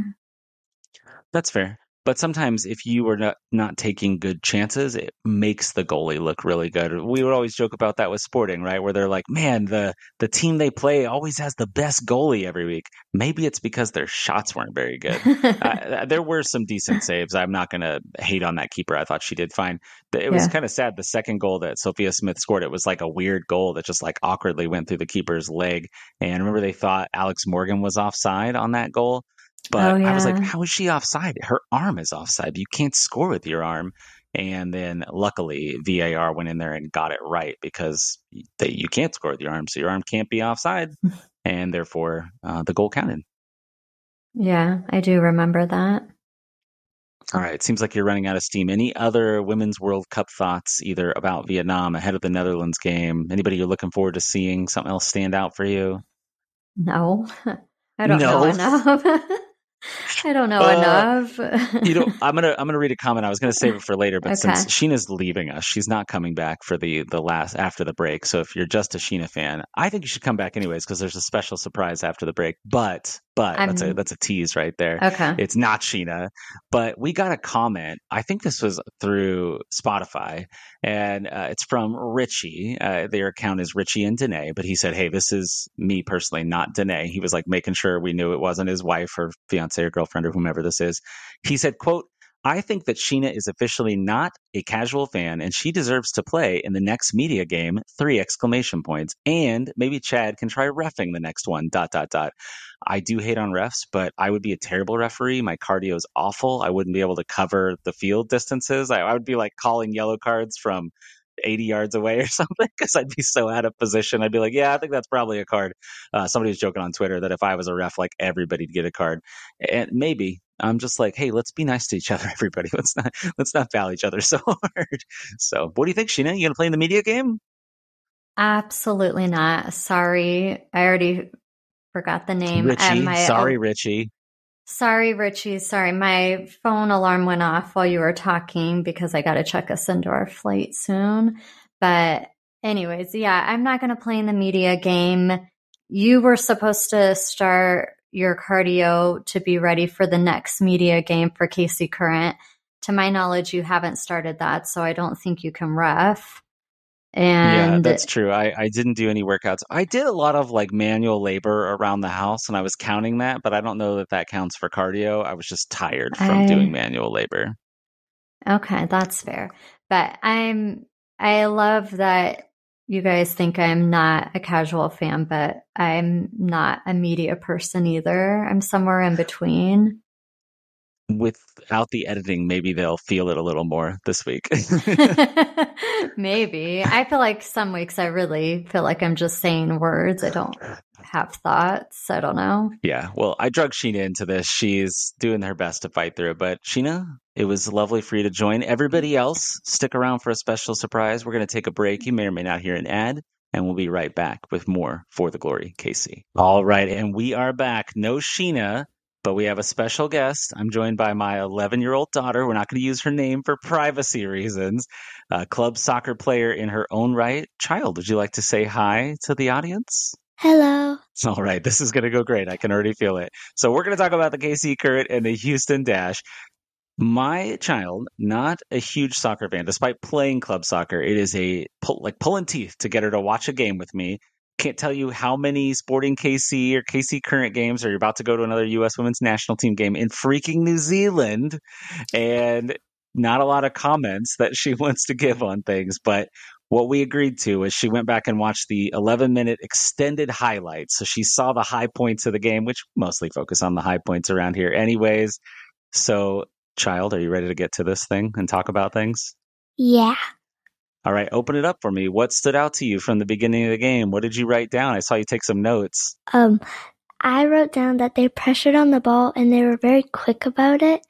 That's fair. But sometimes if you are not, not taking good chances, it makes the goalie look really good. We would always joke about that with sporting, right? Where they're like, man, the, the team they play always has the best goalie every week. Maybe it's because their shots weren't very good. uh, there were some decent saves. I'm not going to hate on that keeper. I thought she did fine. It was yeah. kind of sad. The second goal that Sophia Smith scored, it was like a weird goal that just like awkwardly went through the keeper's leg. And remember, they thought Alex Morgan was offside on that goal. But oh, yeah. I was like, how is she offside? Her arm is offside. You can't score with your arm. And then luckily, VAR went in there and got it right because they, you can't score with your arm. So your arm can't be offside. and therefore, uh, the goal counted. Yeah, I do remember that. All right. It seems like you're running out of steam. Any other Women's World Cup thoughts, either about Vietnam ahead of the Netherlands game? Anybody you're looking forward to seeing? Something else stand out for you? No, I don't no. know enough. I don't know uh, enough. you know, I'm gonna I'm gonna read a comment. I was gonna save it for later, but okay. since Sheena's leaving us, she's not coming back for the the last after the break. So if you're just a Sheena fan, I think you should come back anyways because there's a special surprise after the break. But but I'm... that's a that's a tease right there. Okay, it's not Sheena, but we got a comment. I think this was through Spotify, and uh, it's from Richie. Uh, their account is Richie and Danae, but he said, "Hey, this is me personally, not Danae." He was like making sure we knew it wasn't his wife or fiance or girlfriend or whomever this is. He said, "quote." I think that Sheena is officially not a casual fan and she deserves to play in the next media game, three exclamation points. And maybe Chad can try refing the next one, dot, dot, dot. I do hate on refs, but I would be a terrible referee. My cardio is awful. I wouldn't be able to cover the field distances. I, I would be like calling yellow cards from 80 yards away or something because I'd be so out of position. I'd be like, yeah, I think that's probably a card. Uh, somebody was joking on Twitter that if I was a ref, like everybody'd get a card. And maybe, I'm just like, hey, let's be nice to each other, everybody. Let's not let's not foul each other so hard. So, what do you think, Sheena? You gonna play in the media game? Absolutely not. Sorry, I already forgot the name. Richie. My, sorry, oh, Richie. Sorry, Richie. Sorry, my phone alarm went off while you were talking because I got to check us into our flight soon. But, anyways, yeah, I'm not going to play in the media game. You were supposed to start your cardio to be ready for the next media game for KC Current. To my knowledge, you haven't started that, so I don't think you can ref. And yeah, that's true. I, I didn't do any workouts. I did a lot of like manual labor around the house and I was counting that, but I don't know that that counts for cardio. I was just tired from I, doing manual labor. Okay, that's fair. But I'm, I love that you guys think I'm not a casual fan, but I'm not a media person either. I'm somewhere in between without the editing, maybe they'll feel it a little more this week. maybe. I feel like some weeks I really feel like I'm just saying words. I don't have thoughts. I don't know. Yeah. Well, I drug Sheena into this. She's doing her best to fight through it. But Sheena, it was lovely for you to join. Everybody else, stick around for a special surprise. We're going to take a break. You may or may not hear an ad. And we'll be right back with more for the glory, KC. All right. And we are back. No Sheena but we have a special guest. I'm joined by my 11 year old daughter. We're not going to use her name for privacy reasons. A club soccer player in her own right. Child, would you like to say hi to the audience? Hello. All right, this is going to go great. I can already feel it. So, we're going to talk about the KC Current and the Houston Dash. My child, not a huge soccer fan, despite playing club soccer, it is a pull, like pulling teeth to get her to watch a game with me can't tell you how many Sporting KC or KC current games, or you're about to go to another U.S. women's national team game in freaking New Zealand, and not a lot of comments that she wants to give on things. But what we agreed to is she went back and watched the 11 minute extended highlights. So she saw the high points of the game, which mostly focus on the high points around here, anyways. So, child, are you ready to get to this thing and talk about things? Yeah. All right, open it up for me. What stood out to you from the beginning of the game? What did you write down? I saw you take some notes. Um, I wrote down that they pressured on the ball and they were very quick about it.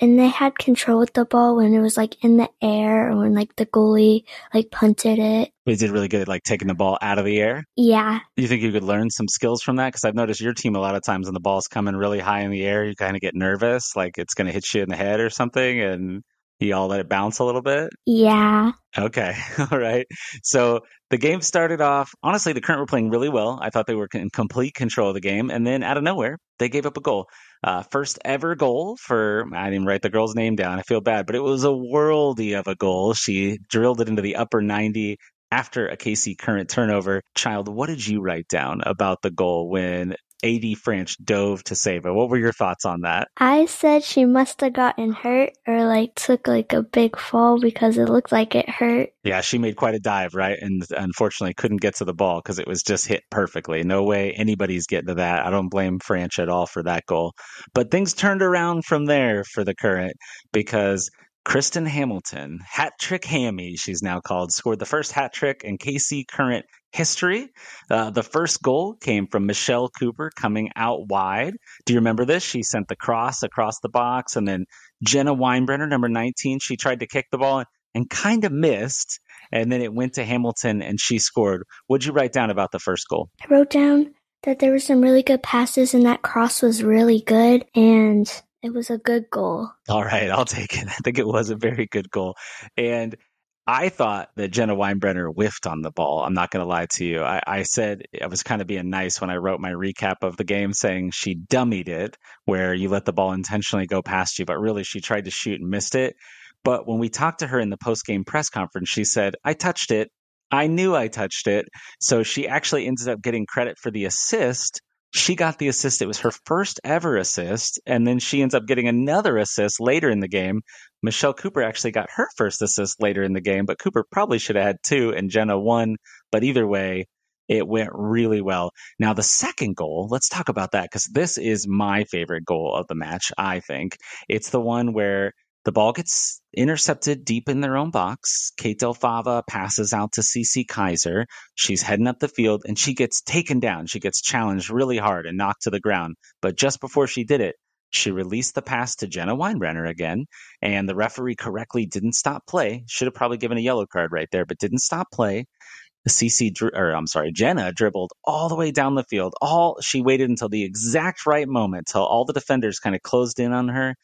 And they had control with the ball when it was like in the air or when like the goalie like punted it. They did really good at like taking the ball out of the air. Yeah. You think you could learn some skills from that? Because I've noticed your team a lot of times when the ball's coming really high in the air, you kind of get nervous, like it's going to hit you in the head or something. And you all let it bounce a little bit? Yeah. Okay. All right. So the game started off, honestly, the current were playing really well. I thought they were in complete control of the game. And then out of nowhere, they gave up a goal. Uh, first ever goal for, I didn't write the girl's name down. I feel bad, but it was a worldy of a goal. She drilled it into the upper 90 after a KC current turnover. Child, what did you write down about the goal when AD Franch dove to save it. What were your thoughts on that? I said she must have gotten hurt or like took like a big fall because it looked like it hurt. Yeah, she made quite a dive, right? And unfortunately couldn't get to the ball because it was just hit perfectly. No way anybody's getting to that. I don't blame Franch at all for that goal. But things turned around from there for the current because Kristen Hamilton, hat trick Hammy, she's now called, scored the first hat trick in KC current history. Uh, the first goal came from Michelle Cooper coming out wide. Do you remember this? She sent the cross across the box, and then Jenna Weinbrenner, number 19, she tried to kick the ball and, and kind of missed. And then it went to Hamilton, and she scored. What'd you write down about the first goal? I wrote down that there were some really good passes, and that cross was really good. And it was a good goal. All right, I'll take it. I think it was a very good goal. And I thought that Jenna Weinbrenner whiffed on the ball. I'm not going to lie to you. I, I, said I was kind of being nice when I wrote my recap of the game, saying she dummied it, where you let the ball intentionally go past you, but really she tried to shoot and missed it. But when we talked to her in the post game press conference, she said, I touched it. I knew I touched it. So she actually ended up getting credit for the assist she got the assist. It was her first ever assist. And then she ends up getting another assist later in the game. Michelle Cooper actually got her first assist later in the game, but Cooper probably should have had two and Jenna one. But either way, it went really well. Now, the second goal, let's talk about that because this is my favorite goal of the match, I think. It's the one where the ball gets intercepted deep in their own box. Kate Del Fava passes out to Cece Kizer. She's heading up the field and she gets taken down. She gets challenged really hard and knocked to the ground. But just before she did it, She released the pass to Jenna Weinbrenner again, and the referee correctly didn't stop play. Should have probably given a yellow card right there, but didn't stop play. CC, or I'm sorry, Jenna dribbled all the way down the field. All she waited until the exact right moment, till all the defenders kind of closed in on her,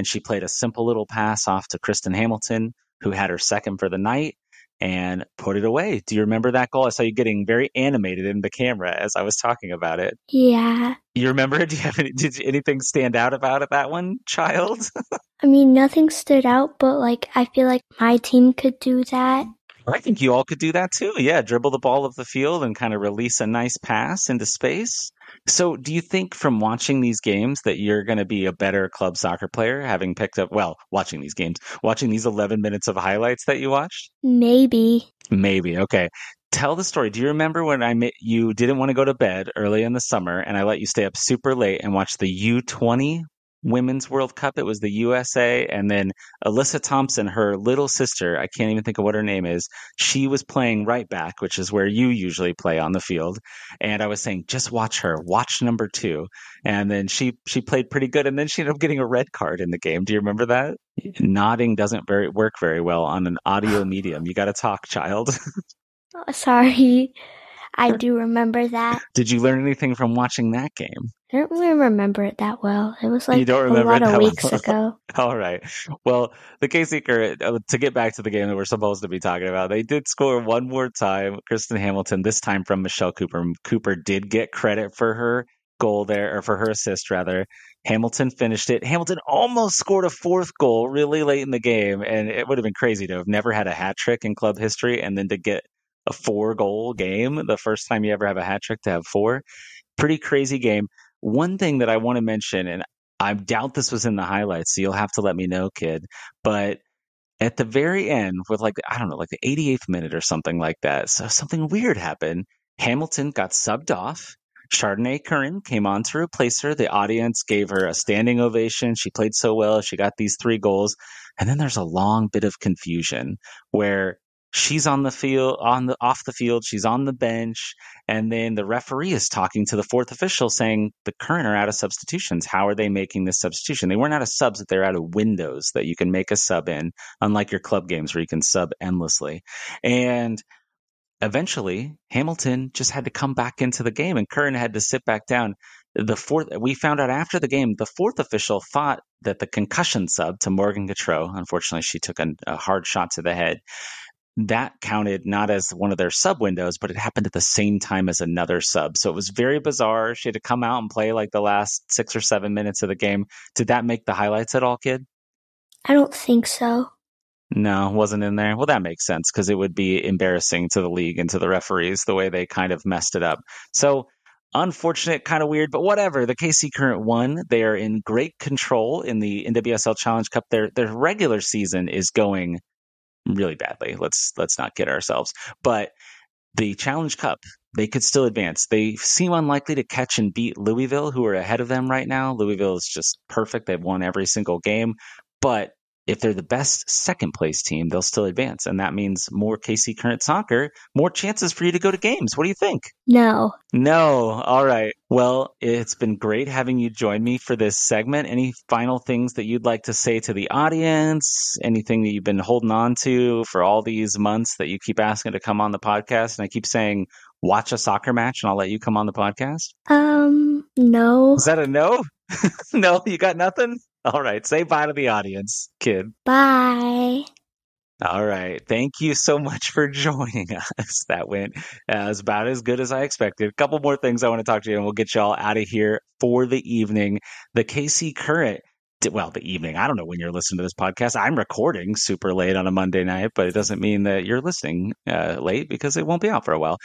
and she played a simple little pass off to Kristen Hamilton, who had her second for the night and put it away. Do you remember that goal? I saw you getting very animated in the camera as I was talking about it. Yeah. You remember? Do you have any, did anything stand out about it, that one, child? I mean, nothing stood out, but like I feel like my team could do that. I think you all could do that too. Yeah, dribble the ball of the field and kind of release a nice pass into space. So, do you think from watching these games that you're going to be a better club soccer player having picked up, well, watching these games, watching these 11 minutes of highlights that you watched? Maybe. Maybe. Okay. Tell the story. Do you remember when I met you didn't want to go to bed early in the summer and I let you stay up super late and watch the U20 Women's World Cup. It was the USA, and then Alyssa Thompson, her little sister, I can't even think of what her name is. She was playing right back, which is where you usually play on the field. And I was saying, just watch her, watch number two. And then she she played pretty good, and then she ended up getting a red card in the game. Do you remember that? Nodding doesn't very work very well on an audio medium. You got to talk, child. sorry. I do remember that. Did you learn anything from watching that game? I don't really remember it that well. It was like you don't remember a lot of weeks well. ago. All right. Well, the Current, uh, to get back to the game that we're supposed to be talking about, they did score one more time. Kristen Hamilton, this time from Michelle Cooper. Cooper did get credit for her goal there, or for her assist rather. Hamilton finished it. Hamilton almost scored a fourth goal really late in the game, and it would have been crazy to have never had a hat trick in club history and then to get a four goal game the first time you ever have a hat trick to have four. Pretty crazy game. One thing that I want to mention, and I doubt this was in the highlights, so you'll have to let me know, kid. But at the very end, with like, I don't know, like the 88th minute or something like that, so something weird happened. Hamilton got subbed off. Chardonnay Curran came on to replace her. The audience gave her a standing ovation. She played so well. She got these three goals. And then there's a long bit of confusion where she's on the field on the off the field she's on the bench and then the referee is talking to the fourth official saying the current are out of substitutions. How are they making this substitution? They weren't out of subs but they're out of windows that you can make a sub in unlike your club games where you can sub endlessly. And eventually hamilton just had to come back into the game and curran had to sit back down. The fourth we found out after the game the fourth official thought that the concussion sub to morgan gautrat unfortunately she took a, a hard shot to the head that counted not as one of their sub windows, but it happened at the same time as another sub. So it was very bizarre. She had to come out and play like the last six or seven minutes of the game. Did that make the highlights at all, kid? I don't think so. No, wasn't in there. Well, that makes sense because it would be embarrassing to the league and to the referees the way they kind of messed it up. So unfortunate, kind of weird, but whatever. The KC Current won. They are in great control in the NWSL Challenge Cup. Their their regular season is going really badly. Let's let's not kid ourselves. But the Challenge Cup, they could still advance. They seem unlikely to catch and beat Louisville, who are ahead of them right now. Louisville is just perfect. They've won every single game. But if they're the best second place team, they'll still advance. And that means more KC Current soccer, more chances for you to go to games. What do you think? No. No. All right. Well, it's been great having you join me for this segment. Any final things that you'd like to say to the audience? Anything that you've been holding on to for all these months that you keep asking to come on the podcast? And I keep saying, watch a soccer match and I'll let you come on the podcast? Um, no. Is that a no? no, you got nothing? All right. Say bye to the audience, kid. Bye. All right. Thank you so much for joining us. That went as about as good as I expected. A couple more things I want to talk to you, and we'll get y'all out of here for the evening. The KC Current well, the evening. I don't know when you're listening to this podcast. I'm recording super late on a Monday night, but it doesn't mean that you're listening uh, late because it won't be out for a while.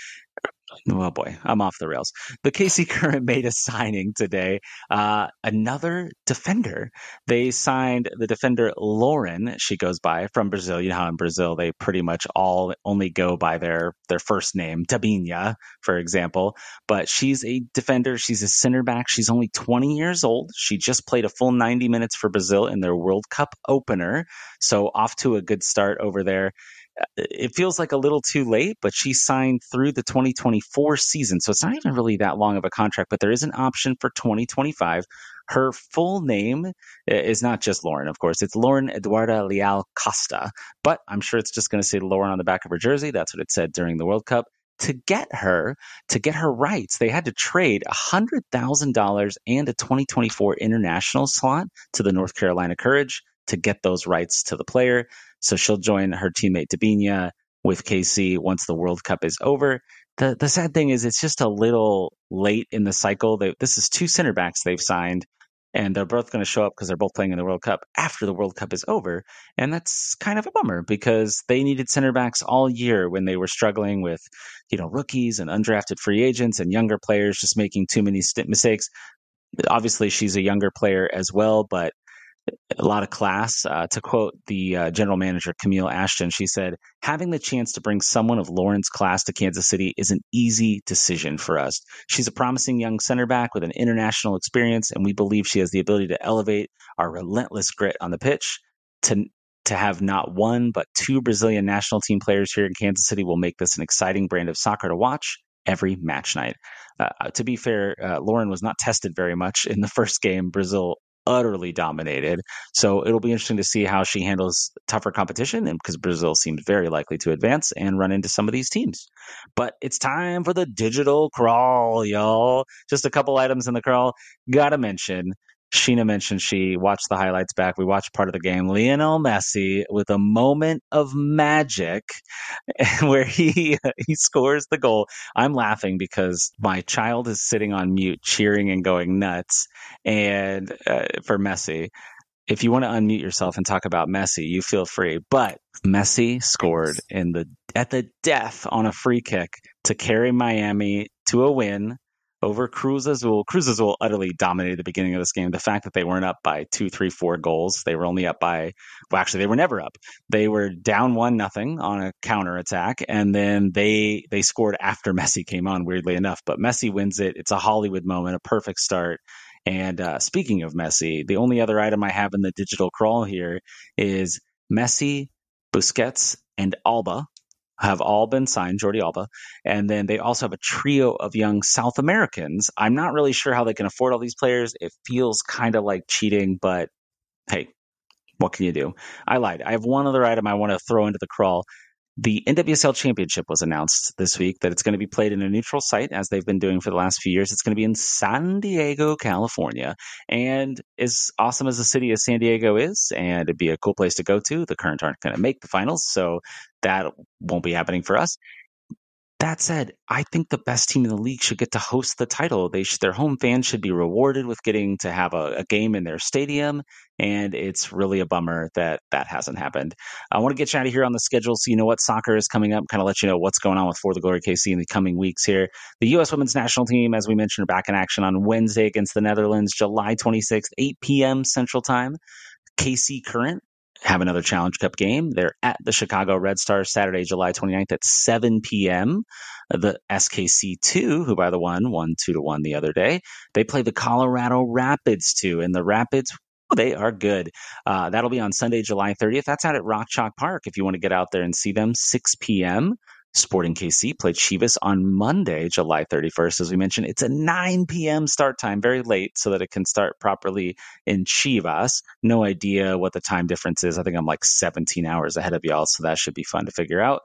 Oh boy, I'm off the rails. The KC Current made a signing today. Uh, another defender. They signed the defender Lauren. She goes by from Brazil. You know how in Brazil they pretty much all only go by their their first name, Debinha, for example. But she's a defender. She's a center back. She's only 20 years old. She just played a full 90 minutes for Brazil in their World Cup opener. So off to a good start over there Uh, it feels like a little too late, but she signed through the 2024 season. So it's not even really that long of a contract, but there is an option for 2025. Her full name uh, is not just Lauren, of course. It's Lauren Eduarda Leal Costa, but I'm sure it's just going to say Lauren on the back of her jersey. That's what it said during the World Cup. To get her, to get her rights, they had to trade $100,000 and a 2024 international slot to the North Carolina Courage to get those rights to the player. So she'll join her teammate Debinha with KC once the World Cup is over the the sad thing is it's just a little late in the cycle. They, this is two center backs they've signed, and they're both going to show up because they're both playing in the World Cup after the World Cup is over, and that's kind of a bummer because they needed center backs all year when they were struggling with, you know, rookies and undrafted free agents and younger players just making too many mistakes. Obviously, she's a younger player as well, but a lot of class. Uh, to quote the uh, general manager, Camille Ashton, she said, Having the chance to bring someone of Lauren's class to Kansas City is an easy decision for us. She's a promising young center back with an international experience, and we believe she has the ability to elevate our relentless grit on the pitch. To, to have not one, but two Brazilian national team players here in Kansas City will make this an exciting brand of soccer to watch every match night. Uh, to be fair, uh, Lauren was not tested very much in the first game. Brazil utterly dominated. So it'll be interesting to see how she handles tougher competition because Brazil seems very likely to advance and run into some of these teams. But it's time for the digital crawl, y'all. Just a couple items in the crawl. Gotta mention Sheena mentioned she watched the highlights back. We watched part of the game. Lionel Messi with a moment of magic where he he scores the goal. I'm laughing because my child is sitting on mute, cheering and going nuts, and uh, for Messi. If you want to unmute yourself and talk about Messi, you feel free. But Messi scored in the at the death on a free kick to carry Miami to a win over Cruz Azul. Cruz Azul utterly dominated the beginning of this game. The fact that they weren't up by two, three, four goals, they were only up by well, actually they were never up. They were down one nothing on a counter attack, and then they they scored after Messi came on. Weirdly enough, but Messi wins it. It's a Hollywood moment, a perfect start. And uh, speaking of Messi, the only other item I have in the digital crawl here is Messi, Busquets, and Alba have all been signed, Jordi Alba. And then they also have a trio of young South Americans. I'm not really sure how they can afford all these players. It feels kind of like cheating, but hey, what can you do? I lied. I have one other item I want to throw into the crawl. The NWSL Championship was announced this week that it's going to be played in a neutral site as they've been doing for the last few years. It's going to be in San Diego, California. And as awesome as the city of San Diego is, and it'd be a cool place to go to, the Current aren't going to make the finals. So that won't be happening for us. That said, I think the best team in the league should get to host the title. They should, their home fans should be rewarded with getting to have a, a, game in their stadium, and it's really a bummer that that hasn't happened. I want to get you out of here on the schedule so you know what soccer is coming up, kind of let you know what's going on with For the Glory KC in the coming weeks here. The U.S. women's national team, as we mentioned, are back in action on Wednesday against the Netherlands, July 26th, 8 p.m. Central Time. KC Current have another Challenge Cup game. They're at the Chicago Red Stars Saturday, July 29th at 7 p.m. The SKC2, who by the one won two to one the other day, they play the Colorado Rapids 2, and the Rapids. They are good. Uh, that'll be on Sunday, July 30th. That's out at Rock Chalk Park if you want to get out there and see them. 6 p.m. Sporting KC played Chivas on Monday, July 31st. As we mentioned, it's a 9 p.m. start time, very late, so that it can start properly in Chivas. No idea what the time difference is. I think I'm like 17 hours ahead of y'all, so that should be fun to figure out.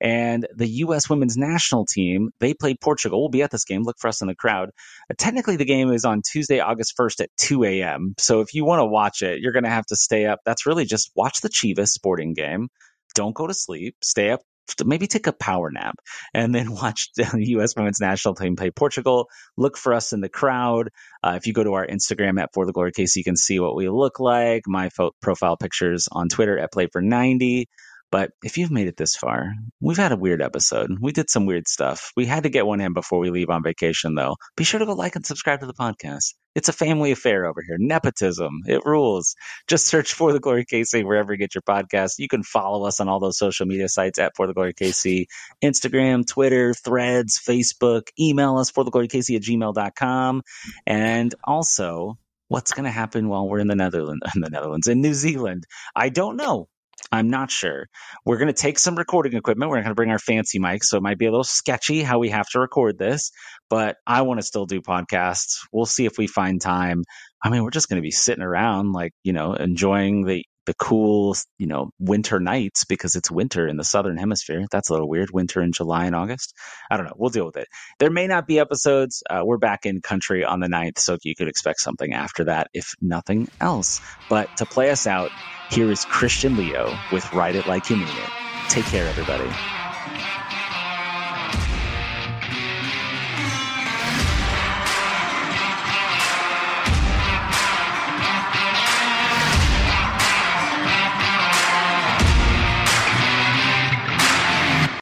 And the U.S. women's national team, they played Portugal. We'll be at this game. Look for us in the crowd. Uh, technically, the game is on Tuesday, August 1st at 2 a.m. So if you want to watch it, you're going to have to stay up. That's really just watch the Chivas sporting game don't go to sleep. Stay up maybe take a power nap and then watch the U.S. women's national team play Portugal. Look for us in the crowd. Uh, if you go to our Instagram at For the Glory KC, you can see what we look like. My fo- profile pictures on Twitter at Play for 90. But if you've made it this far, we've had a weird episode. We did some weird stuff. We had to get one in before we leave on vacation, though. Be sure to go like and subscribe to the podcast. It's a family affair over here. Nepotism. It rules. Just search For the Glory KC wherever you get your podcast. You can follow us on all those social media sites at For the Glory KC Instagram, Twitter, Threads, Facebook. Email us for the glory KC at gmail.com. And also, what's going to happen while we're in the Netherlands, in the Netherlands, in New Zealand? I don't know. I'm not sure. We're going to take some recording equipment. We're going to bring our fancy mics, so it might be a little sketchy how we have to record this, but I want to still do podcasts. We'll see if we find time. I mean, we're just going to be sitting around, like, you know, enjoying the, the cool, you know, winter nights because it's winter in the southern hemisphere. That's a little weird. Winter in July and August. I don't know. We'll deal with it. There may not be episodes. Uh, we're back in country on the 9th, so you could expect something after that, if nothing else. But to play us out, here is Christian Leo with Ride It Like You Mean It. Take care, everybody.